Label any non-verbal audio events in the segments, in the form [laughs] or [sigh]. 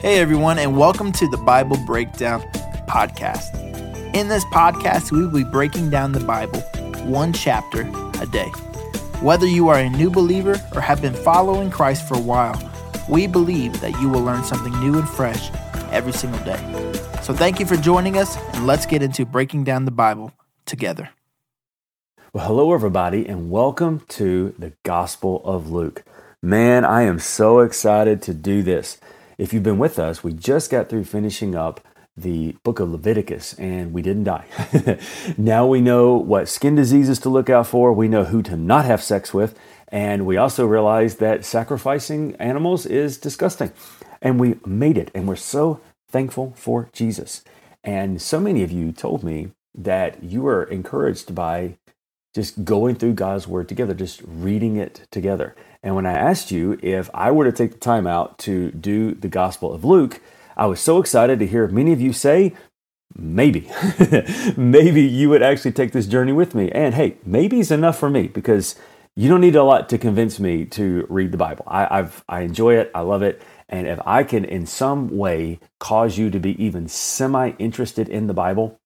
Hey, everyone, and welcome to the Bible Breakdown Podcast. In this podcast, we will be breaking down the Bible one chapter a day. Whether you are a new believer or have been following Christ for a while, we believe that you will learn something new and fresh every single day. So, thank you for joining us, and let's get into breaking down the Bible together. Well, hello, everybody, and welcome to the Gospel of Luke. Man, I am so excited to do this. If you've been with us, we just got through finishing up the book of Leviticus and we didn't die. [laughs] now we know what skin diseases to look out for, we know who to not have sex with, and we also realize that sacrificing animals is disgusting. And we made it, and we're so thankful for Jesus. And so many of you told me that you were encouraged by just going through God's Word together, just reading it together. And when I asked you if I were to take the time out to do the Gospel of Luke, I was so excited to hear many of you say, maybe, [laughs] maybe you would actually take this journey with me. And hey, maybe is enough for me because you don't need a lot to convince me to read the Bible. I, I've, I enjoy it, I love it. And if I can in some way cause you to be even semi interested in the Bible,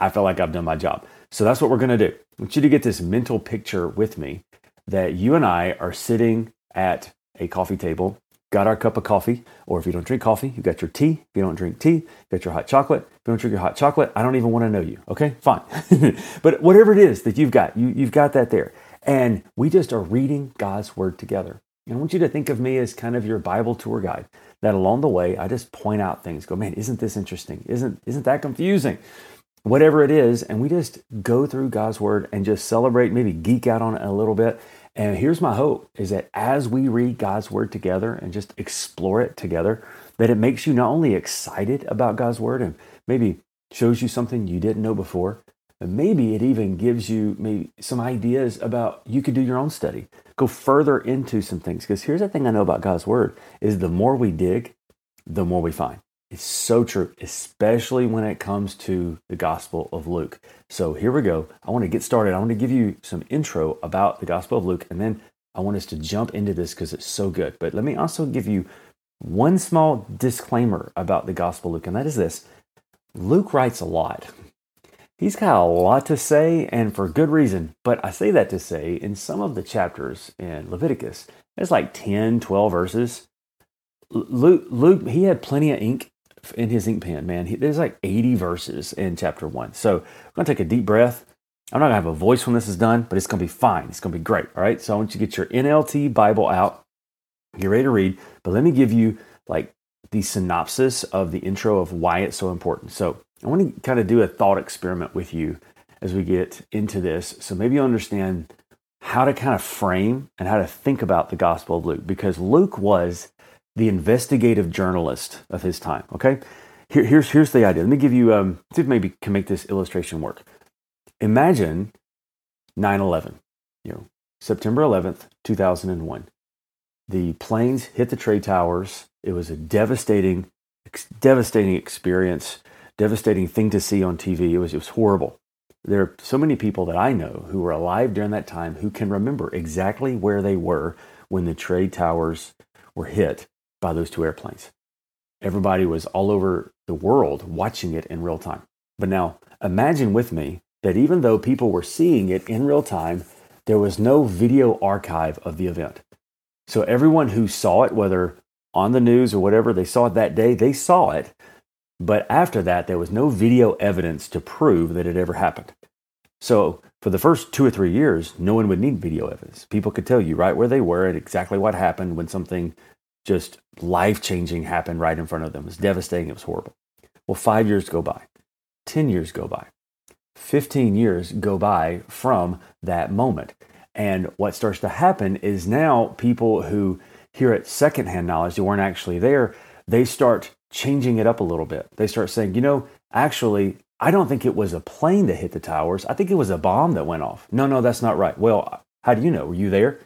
I feel like I've done my job. So that's what we're going to do. I want you to get this mental picture with me that you and I are sitting at a coffee table, got our cup of coffee, or if you don't drink coffee, you got your tea. If you don't drink tea, you got your hot chocolate. If you don't drink your hot chocolate, I don't even want to know you. Okay, fine. [laughs] but whatever it is that you've got, you, you've got that there. And we just are reading God's word together. And I want you to think of me as kind of your Bible tour guide. That along the way, I just point out things. Go, man, isn't this interesting? Isn't isn't that confusing? Whatever it is, and we just go through God's word and just celebrate, maybe geek out on it a little bit. And here's my hope is that as we read God's word together and just explore it together, that it makes you not only excited about God's word and maybe shows you something you didn't know before, but maybe it even gives you maybe some ideas about you could do your own study. Go further into some things. Because here's the thing I know about God's word is the more we dig, the more we find. It's so true, especially when it comes to the Gospel of Luke. So here we go. I want to get started. I want to give you some intro about the Gospel of Luke, and then I want us to jump into this because it's so good. But let me also give you one small disclaimer about the Gospel of Luke, and that is this Luke writes a lot. He's got a lot to say, and for good reason. But I say that to say, in some of the chapters in Leviticus, there's like 10, 12 verses. Luke, Luke, he had plenty of ink in his ink pen, man. He, there's like 80 verses in chapter one. So I'm going to take a deep breath. I'm not going to have a voice when this is done, but it's going to be fine. It's going to be great. All right. So I want you to get your NLT Bible out, get ready to read. But let me give you like the synopsis of the intro of why it's so important. So I want to kind of do a thought experiment with you as we get into this. So maybe you understand how to kind of frame and how to think about the Gospel of Luke because Luke was the investigative journalist of his time. Okay, Here, here's here's the idea. Let me give you um, see if maybe can make this illustration work. Imagine 9/11. You know, September 11th, 2001. The planes hit the trade towers. It was a devastating, devastating experience, devastating thing to see on TV. It was it was horrible. There are so many people that I know who were alive during that time who can remember exactly where they were when the trade towers were hit by those two airplanes. Everybody was all over the world watching it in real time. But now imagine with me that even though people were seeing it in real time, there was no video archive of the event. So everyone who saw it, whether on the news or whatever, they saw it that day, they saw it. But after that, there was no video evidence to prove that it ever happened. So for the first two or three years, no one would need video evidence. People could tell you right where they were and exactly what happened when something just life changing happened right in front of them. It was devastating. It was horrible. Well, five years go by, 10 years go by, 15 years go by from that moment. And what starts to happen is now people who hear it secondhand knowledge, they weren't actually there, they start changing it up a little bit. They start saying, you know, actually, I don't think it was a plane that hit the towers. I think it was a bomb that went off. No, no, that's not right. Well, how do you know? Were you there?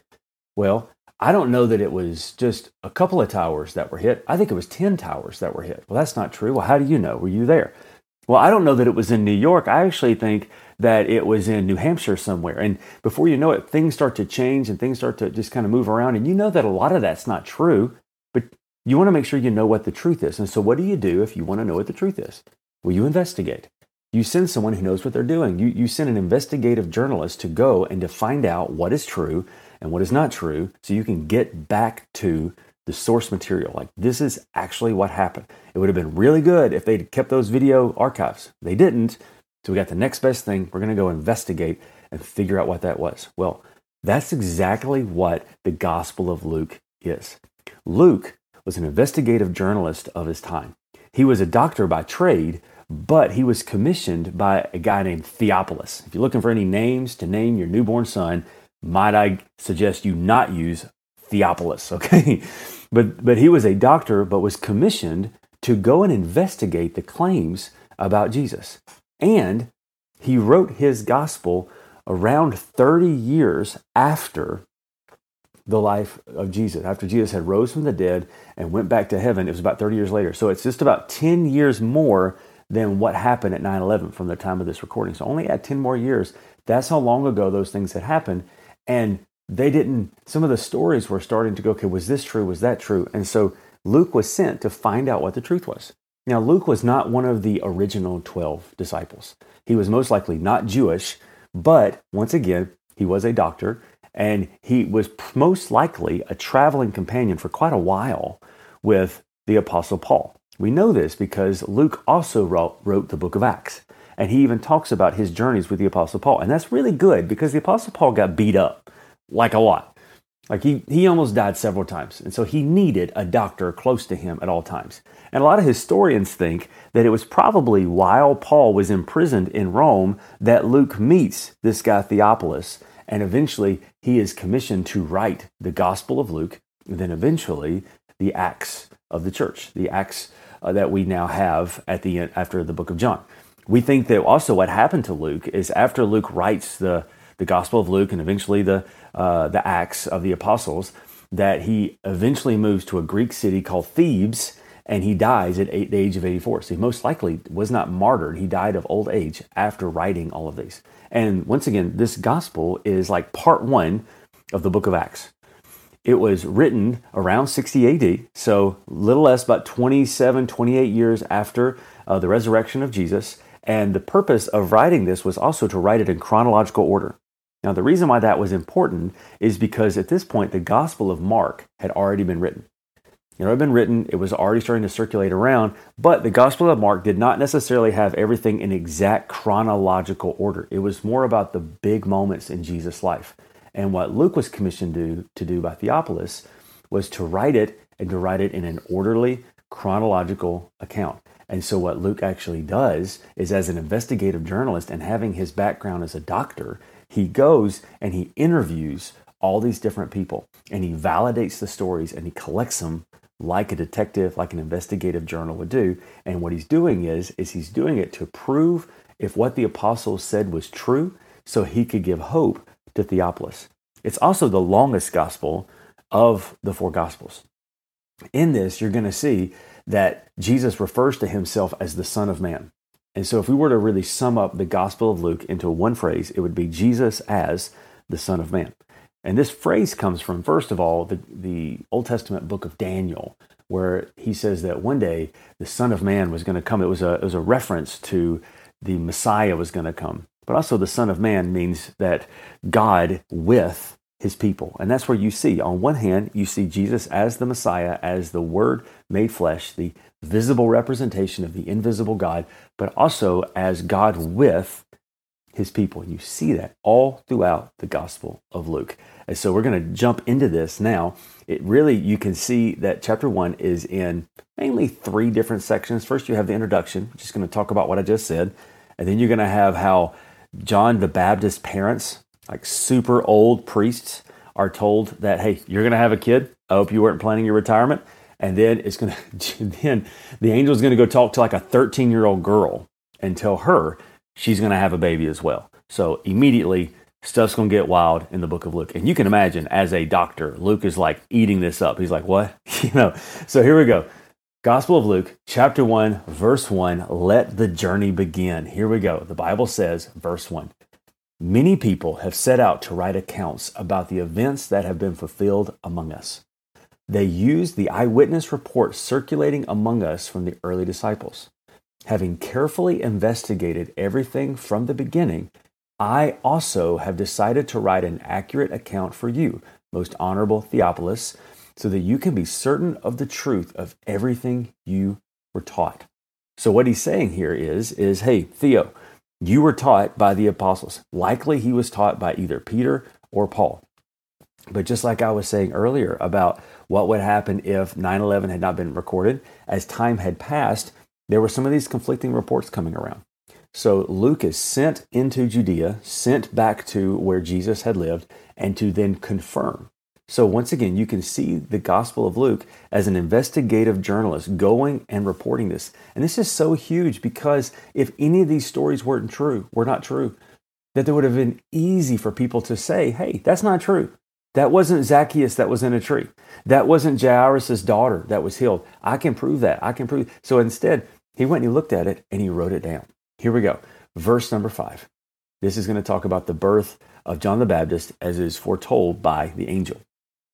Well, I don't know that it was just a couple of towers that were hit. I think it was 10 towers that were hit. Well, that's not true. Well, how do you know? Were you there? Well, I don't know that it was in New York. I actually think that it was in New Hampshire somewhere. And before you know it, things start to change and things start to just kind of move around. And you know that a lot of that's not true, but You want to make sure you know what the truth is. And so, what do you do if you want to know what the truth is? Well, you investigate. You send someone who knows what they're doing. You, you send an investigative journalist to go and to find out what is true and what is not true so you can get back to the source material. Like, this is actually what happened. It would have been really good if they'd kept those video archives. They didn't. So, we got the next best thing. We're going to go investigate and figure out what that was. Well, that's exactly what the Gospel of Luke is. Luke was an investigative journalist of his time. He was a doctor by trade, but he was commissioned by a guy named Theophilus. If you're looking for any names to name your newborn son, might I suggest you not use Theophilus, [laughs] okay? but but he was a doctor but was commissioned to go and investigate the claims about Jesus. And he wrote his gospel around 30 years after the life of Jesus. After Jesus had rose from the dead and went back to heaven, it was about 30 years later. So it's just about 10 years more than what happened at 9 11 from the time of this recording. So only at 10 more years. That's how long ago those things had happened. And they didn't, some of the stories were starting to go, okay, was this true? Was that true? And so Luke was sent to find out what the truth was. Now, Luke was not one of the original 12 disciples. He was most likely not Jewish, but once again, he was a doctor and he was most likely a traveling companion for quite a while with the Apostle Paul. We know this because Luke also wrote, wrote the book of Acts. And he even talks about his journeys with the Apostle Paul. And that's really good because the Apostle Paul got beat up like a lot. Like he, he almost died several times. And so he needed a doctor close to him at all times. And a lot of historians think that it was probably while Paul was imprisoned in Rome that Luke meets this guy Theophilus. And eventually he is commissioned to write the Gospel of Luke, and then eventually the Acts of the church, the Acts uh, that we now have at the end after the book of John. We think that also what happened to Luke is after Luke writes the, the Gospel of Luke and eventually the, uh, the Acts of the Apostles, that he eventually moves to a Greek city called Thebes and he dies at eight, the age of 84. So he most likely was not martyred. He died of old age after writing all of these. And once again, this gospel is like part one of the book of Acts. It was written around 60 AD, so little less, about 27, 28 years after uh, the resurrection of Jesus. And the purpose of writing this was also to write it in chronological order. Now, the reason why that was important is because at this point, the Gospel of Mark had already been written. It had been written, it was already starting to circulate around, but the Gospel of Mark did not necessarily have everything in exact chronological order. It was more about the big moments in Jesus' life. And what Luke was commissioned to, to do by Theophilus was to write it and to write it in an orderly, chronological account. And so, what Luke actually does is, as an investigative journalist and having his background as a doctor, he goes and he interviews all these different people and he validates the stories and he collects them like a detective, like an investigative journal would do. And what he's doing is, is he's doing it to prove if what the apostles said was true, so he could give hope to Theophilus. It's also the longest gospel of the four gospels. In this, you're going to see that Jesus refers to himself as the Son of Man. And so, if we were to really sum up the Gospel of Luke into one phrase, it would be Jesus as the Son of Man. And this phrase comes from, first of all, the, the Old Testament book of Daniel, where he says that one day the Son of Man was going to come. It was, a, it was a reference to the Messiah was going to come. But also, the Son of Man means that God with his people. And that's where you see, on one hand, you see Jesus as the Messiah, as the Word made flesh, the visible representation of the invisible God, but also as God with his people. And you see that all throughout the Gospel of Luke. And so we're going to jump into this now. It really, you can see that chapter one is in mainly three different sections. First, you have the introduction, which is going to talk about what I just said. And then you're going to have how John the Baptist's parents, like super old priests, are told that, hey, you're going to have a kid. I hope you weren't planning your retirement. And then it's going [laughs] to, then the angel is going to go talk to like a 13 year old girl and tell her she's going to have a baby as well. So immediately, stuff's going to get wild in the book of Luke. And you can imagine, as a doctor, Luke is like eating this up. He's like, what? [laughs] you know, so here we go. Gospel of Luke, chapter 1, verse 1. Let the journey begin. Here we go. The Bible says, verse 1. Many people have set out to write accounts about the events that have been fulfilled among us. They used the eyewitness reports circulating among us from the early disciples. Having carefully investigated everything from the beginning, I also have decided to write an accurate account for you, most honorable Theophilus, so that you can be certain of the truth of everything you were taught. So what he's saying here is is hey Theo, you were taught by the apostles. Likely he was taught by either Peter or Paul. But just like I was saying earlier about what would happen if 9 11 had not been recorded, as time had passed, there were some of these conflicting reports coming around. So Luke is sent into Judea, sent back to where Jesus had lived, and to then confirm. So once again, you can see the Gospel of Luke as an investigative journalist going and reporting this. And this is so huge because if any of these stories weren't true, were not true, that it would have been easy for people to say, hey, that's not true. That wasn't Zacchaeus that was in a tree. That wasn't Jairus' daughter that was healed. I can prove that. I can prove. So instead, he went and he looked at it and he wrote it down. Here we go. Verse number five. This is going to talk about the birth of John the Baptist as is foretold by the angel.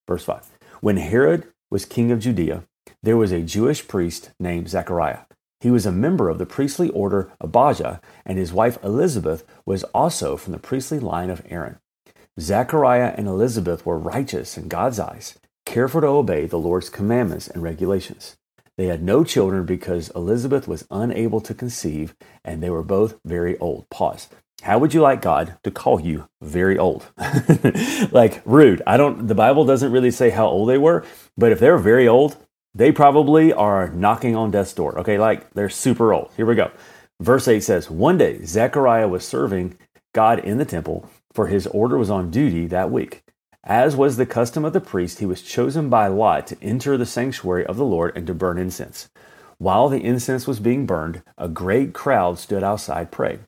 Verse 5. When Herod was king of Judea, there was a Jewish priest named Zechariah. He was a member of the priestly order Abijah, and his wife Elizabeth was also from the priestly line of Aaron. Zechariah and Elizabeth were righteous in God's eyes, careful to obey the Lord's commandments and regulations. They had no children because Elizabeth was unable to conceive, and they were both very old. Pause. How would you like God to call you very old? [laughs] like rude. I don't the Bible doesn't really say how old they were, but if they're very old, they probably are knocking on death's door. Okay, like they're super old. Here we go. Verse 8 says, One day Zechariah was serving God in the temple, for his order was on duty that week. As was the custom of the priest, he was chosen by lot to enter the sanctuary of the Lord and to burn incense. While the incense was being burned, a great crowd stood outside praying.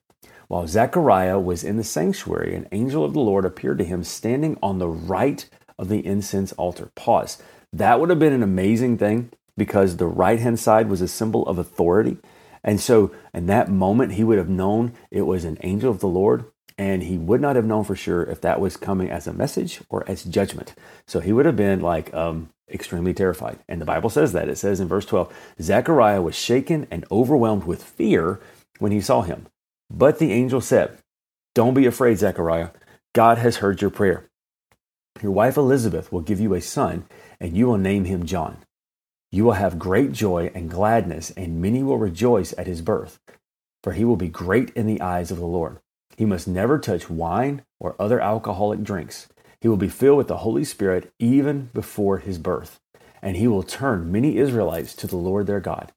While Zechariah was in the sanctuary, an angel of the Lord appeared to him standing on the right of the incense altar. Pause. That would have been an amazing thing because the right hand side was a symbol of authority. And so, in that moment, he would have known it was an angel of the Lord, and he would not have known for sure if that was coming as a message or as judgment. So, he would have been like um, extremely terrified. And the Bible says that. It says in verse 12 Zechariah was shaken and overwhelmed with fear when he saw him. But the angel said, Don't be afraid, Zechariah. God has heard your prayer. Your wife Elizabeth will give you a son, and you will name him John. You will have great joy and gladness, and many will rejoice at his birth, for he will be great in the eyes of the Lord. He must never touch wine or other alcoholic drinks. He will be filled with the Holy Spirit even before his birth, and he will turn many Israelites to the Lord their God.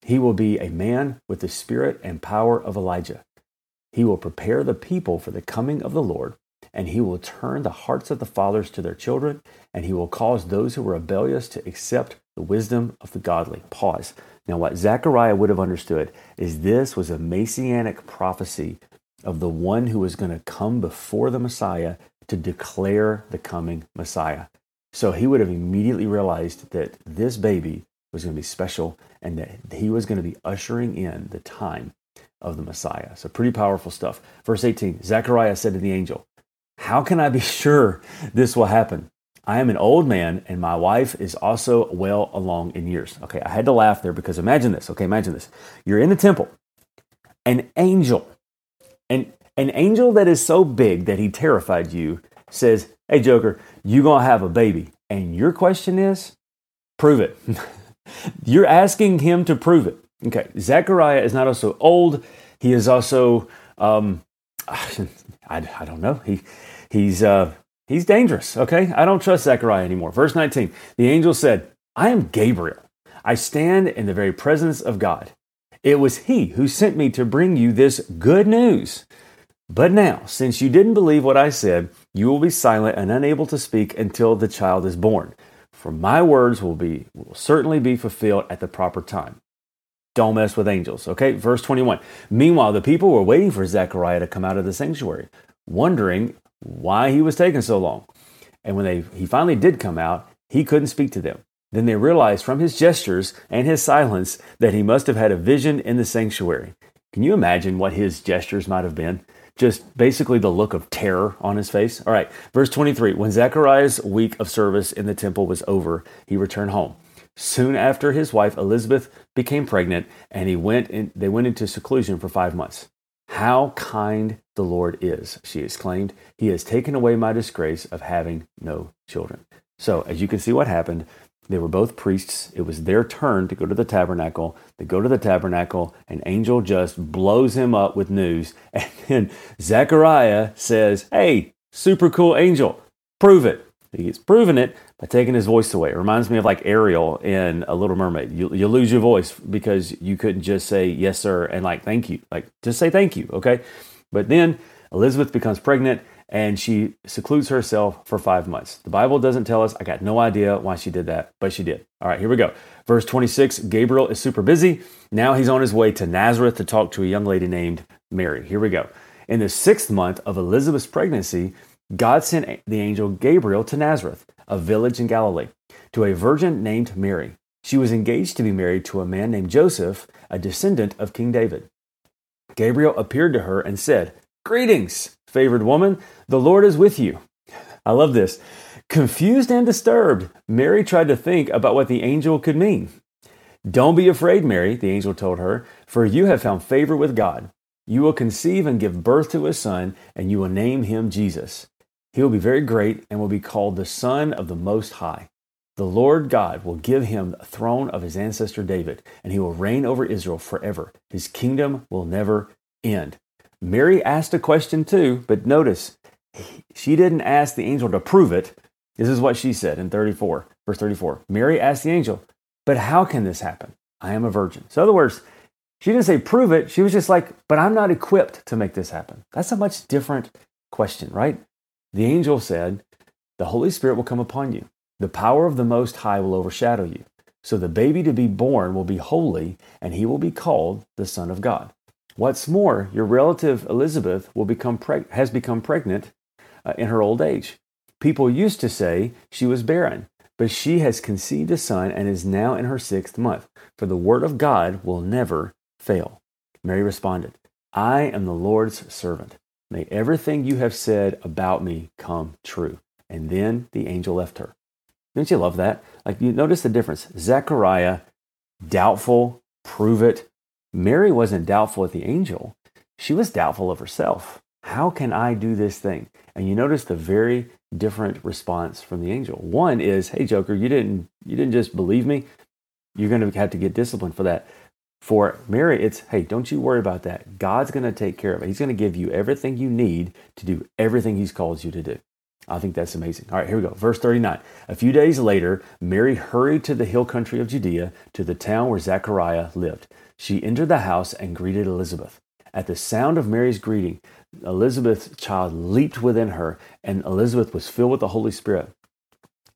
He will be a man with the spirit and power of Elijah he will prepare the people for the coming of the Lord, and he will turn the hearts of the fathers to their children, and he will cause those who are rebellious to accept the wisdom of the godly. Pause. Now, what Zechariah would have understood is this was a messianic prophecy of the one who was going to come before the Messiah to declare the coming Messiah. So he would have immediately realized that this baby was going to be special and that he was going to be ushering in the time of the Messiah. So, pretty powerful stuff. Verse 18 Zechariah said to the angel, How can I be [laughs] sure this will happen? I am an old man, and my wife is also well along in years. Okay, I had to laugh there because imagine this. Okay, imagine this. You're in the temple, an angel, an, an angel that is so big that he terrified you says, Hey, Joker, you're going to have a baby. And your question is, prove it. [laughs] You're asking him to prove it. Okay, Zechariah is not also old. He is also, um, [sighs] I, I don't know. He, he's, uh, he's dangerous. Okay, I don't trust Zechariah anymore. Verse 19 The angel said, I am Gabriel. I stand in the very presence of God. It was he who sent me to bring you this good news. But now, since you didn't believe what I said, you will be silent and unable to speak until the child is born. For my words will be will certainly be fulfilled at the proper time. Don't mess with angels. Okay, verse 21. Meanwhile, the people were waiting for Zechariah to come out of the sanctuary, wondering why he was taking so long. And when they, he finally did come out, he couldn't speak to them. Then they realized from his gestures and his silence that he must have had a vision in the sanctuary. Can you imagine what his gestures might have been? just basically the look of terror on his face. All right, verse 23 When Zechariah's week of service in the temple was over, he returned home. Soon after his wife Elizabeth became pregnant, and he went in, they went into seclusion for five months. How kind the Lord is, she exclaimed. He has taken away my disgrace of having no children. So, as you can see what happened, they were both priests. It was their turn to go to the tabernacle. They go to the tabernacle. An angel just blows him up with news. [laughs] And then Zechariah says, Hey, super cool angel, prove it. He's proven it by taking his voice away. It reminds me of like Ariel in A Little Mermaid. You, you lose your voice because you couldn't just say yes, sir, and like thank you. Like just say thank you, okay? But then Elizabeth becomes pregnant and she secludes herself for five months. The Bible doesn't tell us. I got no idea why she did that, but she did. All right, here we go. Verse 26 Gabriel is super busy. Now he's on his way to Nazareth to talk to a young lady named Mary. Here we go. In the sixth month of Elizabeth's pregnancy, God sent the angel Gabriel to Nazareth, a village in Galilee, to a virgin named Mary. She was engaged to be married to a man named Joseph, a descendant of King David. Gabriel appeared to her and said, Greetings, favored woman, the Lord is with you. I love this. Confused and disturbed, Mary tried to think about what the angel could mean. Don't be afraid, Mary, the angel told her, for you have found favor with God. You will conceive and give birth to a son, and you will name him Jesus. He will be very great and will be called the Son of the Most High. The Lord God will give him the throne of his ancestor David, and he will reign over Israel forever. His kingdom will never end. Mary asked a question too, but notice she didn't ask the angel to prove it. This is what she said in 34, verse 34. Mary asked the angel, But how can this happen? I am a virgin. So, in other words, she didn't say prove it. She was just like, But I'm not equipped to make this happen. That's a much different question, right? The angel said, The Holy Spirit will come upon you. The power of the Most High will overshadow you. So the baby to be born will be holy, and he will be called the Son of God. What's more, your relative Elizabeth will become preg- has become pregnant uh, in her old age. People used to say she was barren, but she has conceived a son and is now in her sixth month, for the word of God will never fail. Mary responded, I am the Lord's servant. May everything you have said about me come true. And then the angel left her. Don't you love that? Like, you notice the difference. Zechariah, doubtful, prove it. Mary wasn't doubtful at the angel, she was doubtful of herself. How can I do this thing? And you notice the very different response from the angel. One is, "Hey Joker, you didn't you didn't just believe me. You're going to have to get disciplined for that." For Mary, it's, hey, don't you worry about that. God's going to take care of it. He's going to give you everything you need to do everything He's called you to do. I think that's amazing. All right, here we go. Verse 39. A few days later, Mary hurried to the hill country of Judea, to the town where Zechariah lived. She entered the house and greeted Elizabeth. At the sound of Mary's greeting, Elizabeth's child leaped within her, and Elizabeth was filled with the Holy Spirit.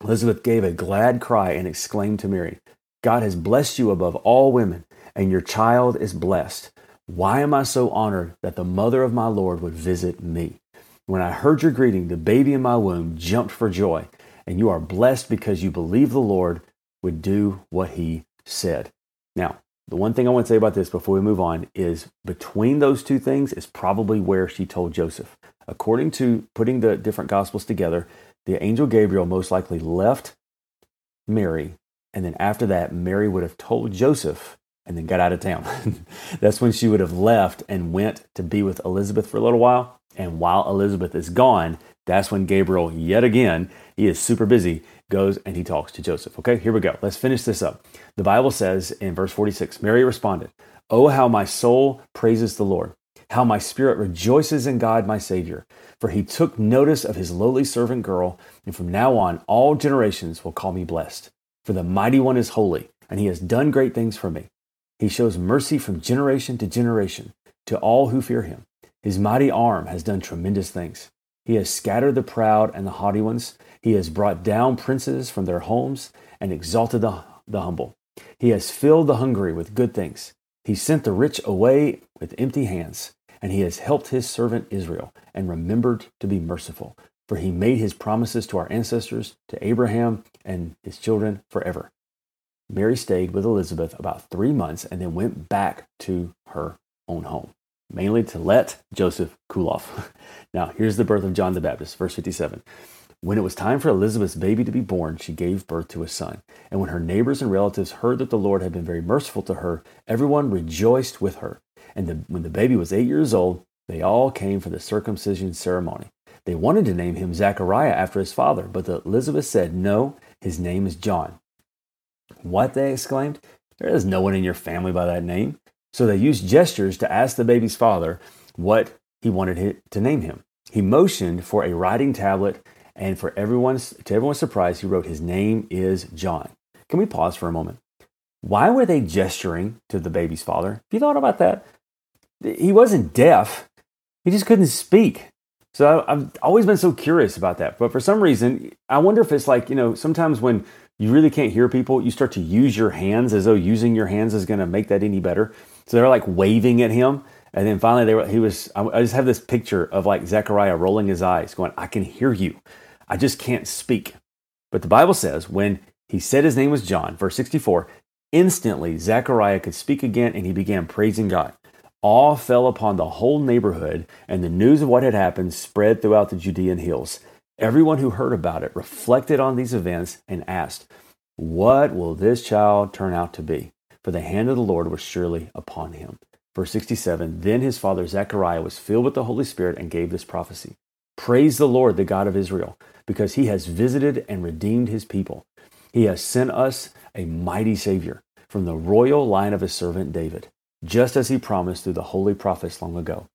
Elizabeth gave a glad cry and exclaimed to Mary, God has blessed you above all women and your child is blessed. Why am I so honored that the mother of my Lord would visit me? When I heard your greeting, the baby in my womb jumped for joy, and you are blessed because you believe the Lord would do what he said. Now, the one thing I want to say about this before we move on is between those two things is probably where she told Joseph. According to putting the different gospels together, the angel Gabriel most likely left Mary, and then after that, Mary would have told Joseph and then got out of town. [laughs] That's when she would have left and went to be with Elizabeth for a little while. And while Elizabeth is gone, that's when Gabriel, yet again, he is super busy, goes and he talks to Joseph. Okay, here we go. Let's finish this up. The Bible says in verse 46 Mary responded, Oh, how my soul praises the Lord, how my spirit rejoices in God my Savior, for he took notice of his lowly servant girl, and from now on all generations will call me blessed. For the mighty one is holy, and he has done great things for me. He shows mercy from generation to generation to all who fear him. His mighty arm has done tremendous things. He has scattered the proud and the haughty ones. He has brought down princes from their homes and exalted the, the humble. He has filled the hungry with good things. He sent the rich away with empty hands, and he has helped his servant Israel and remembered to be merciful. For he made his promises to our ancestors, to Abraham and his children forever. Mary stayed with Elizabeth about three months and then went back to her own home. mainly to let Joseph cool off. [laughs] now, here's the birth of John the Baptist, verse 57. When it was time for Elizabeth's baby to be born, she gave birth to a son. And when her neighbors and relatives heard that the Lord had been very merciful to her, everyone rejoiced with her. And the, when the baby was eight years old, they all came for the circumcision ceremony. They wanted to name him Zechariah after his father, but Elizabeth said, No, his name is John. What? They exclaimed. There is no one in your family by that name. So they used gestures to ask the baby's father what he wanted to name him. He motioned for a writing tablet, and for everyone's to everyone's surprise, he wrote, "His name is John." Can we pause for a moment? Why were they gesturing to the baby's father? Have you thought about that? He wasn't deaf; he just couldn't speak. So I've always been so curious about that. But for some reason, I wonder if it's like you know sometimes when you really can't hear people, you start to use your hands as though using your hands is going to make that any better. So they're like waving at him. And then finally, they were, he was, I just have this picture of like Zechariah rolling his eyes, going, I can hear you. I just can't speak. But the Bible says when he said his name was John, verse 64, instantly Zechariah could speak again and he began praising God. Awe fell upon the whole neighborhood, and the news of what had happened spread throughout the Judean hills. Everyone who heard about it reflected on these events and asked, What will this child turn out to be? For the hand of the Lord was surely upon him. Verse 67 Then his father Zechariah was filled with the Holy Spirit and gave this prophecy Praise the Lord, the God of Israel, because he has visited and redeemed his people. He has sent us a mighty Savior from the royal line of his servant David, just as he promised through the holy prophets long ago.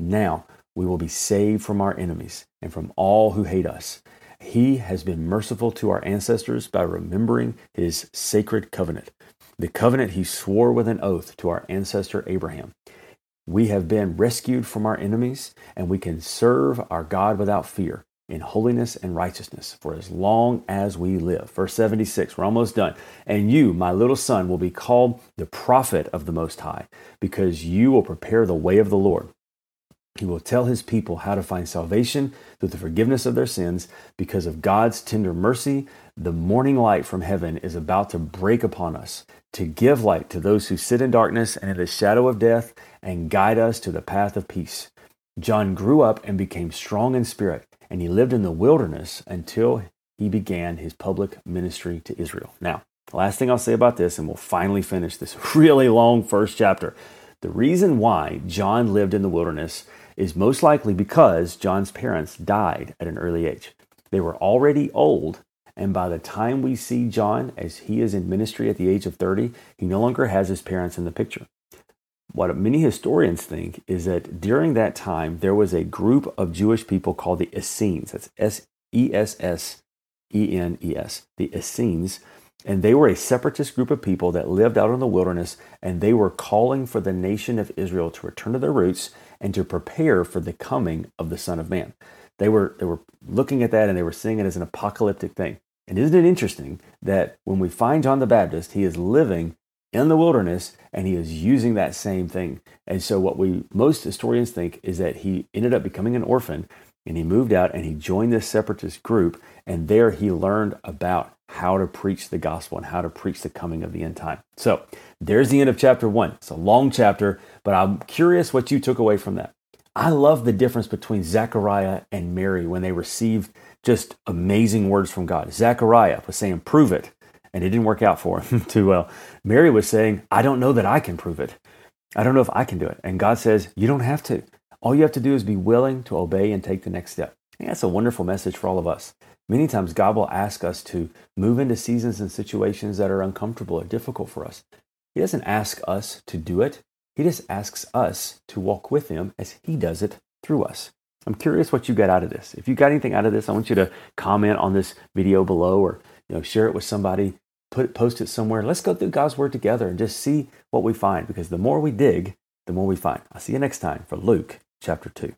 Now, we will be saved from our enemies and from all who hate us. He has been merciful to our ancestors by remembering his sacred covenant, the covenant he swore with an oath to our ancestor Abraham. We have been rescued from our enemies, and we can serve our God without fear in holiness and righteousness for as long as we live. Verse 76, we're almost done. And you, my little son, will be called the prophet of the Most High, because you will prepare the way of the Lord he will tell his people how to find salvation through the forgiveness of their sins because of God's tender mercy. The morning light from heaven is about to break upon us to give light to those who sit in darkness and in the shadow of death and guide us to the path of peace. John grew up and became strong in spirit, and he lived in the wilderness until he began his public ministry to Israel. Now, last thing I'll say about this, and we'll finally finish this [laughs] really long first chapter. The reason why John lived in the wilderness is most likely because John's parents died at an early age. They were already old, and by the time we see John as he is in ministry at the age of 30, he no longer has his parents in the picture. What many historians think is that during that time, there was a group of Jewish people called the Essenes. That's S E S S E N E S, the Essenes. And they were a separatist group of people that lived out in the wilderness, and they were calling for the nation of Israel to return to their roots and to prepare for the coming of the Son of Man. They were, they were looking at that and they were seeing it as an apocalyptic thing. And isn't it interesting that when we find John the Baptist, he is living in the wilderness and he is using that same thing. And so, what we most historians think is that he ended up becoming an orphan and he moved out and he joined this separatist group. And there he learned about how to preach the gospel and how to preach the coming of the end time. So, there's the end of chapter one. It's a long chapter, but I'm curious what you took away from that. I love the difference between Zechariah and Mary when they received just amazing words from God. Zechariah was saying, Prove it. And it didn't work out for him [laughs] too well. Mary was saying, I don't know that I can prove it. I don't know if I can do it. And God says, You don't have to. All you have to do is be willing to obey and take the next step. And that's a wonderful message for all of us. Many times, God will ask us to move into seasons and situations that are uncomfortable or difficult for us. He doesn't ask us to do it, He just asks us to walk with Him as He does it through us. I'm curious what you got out of this. If you got anything out of this, I want you to comment on this video below or you know share it with somebody, put post it somewhere. Let's go through God's word together and just see what we find because the more we dig, the more we find. I'll see you next time for Luke chapter 2.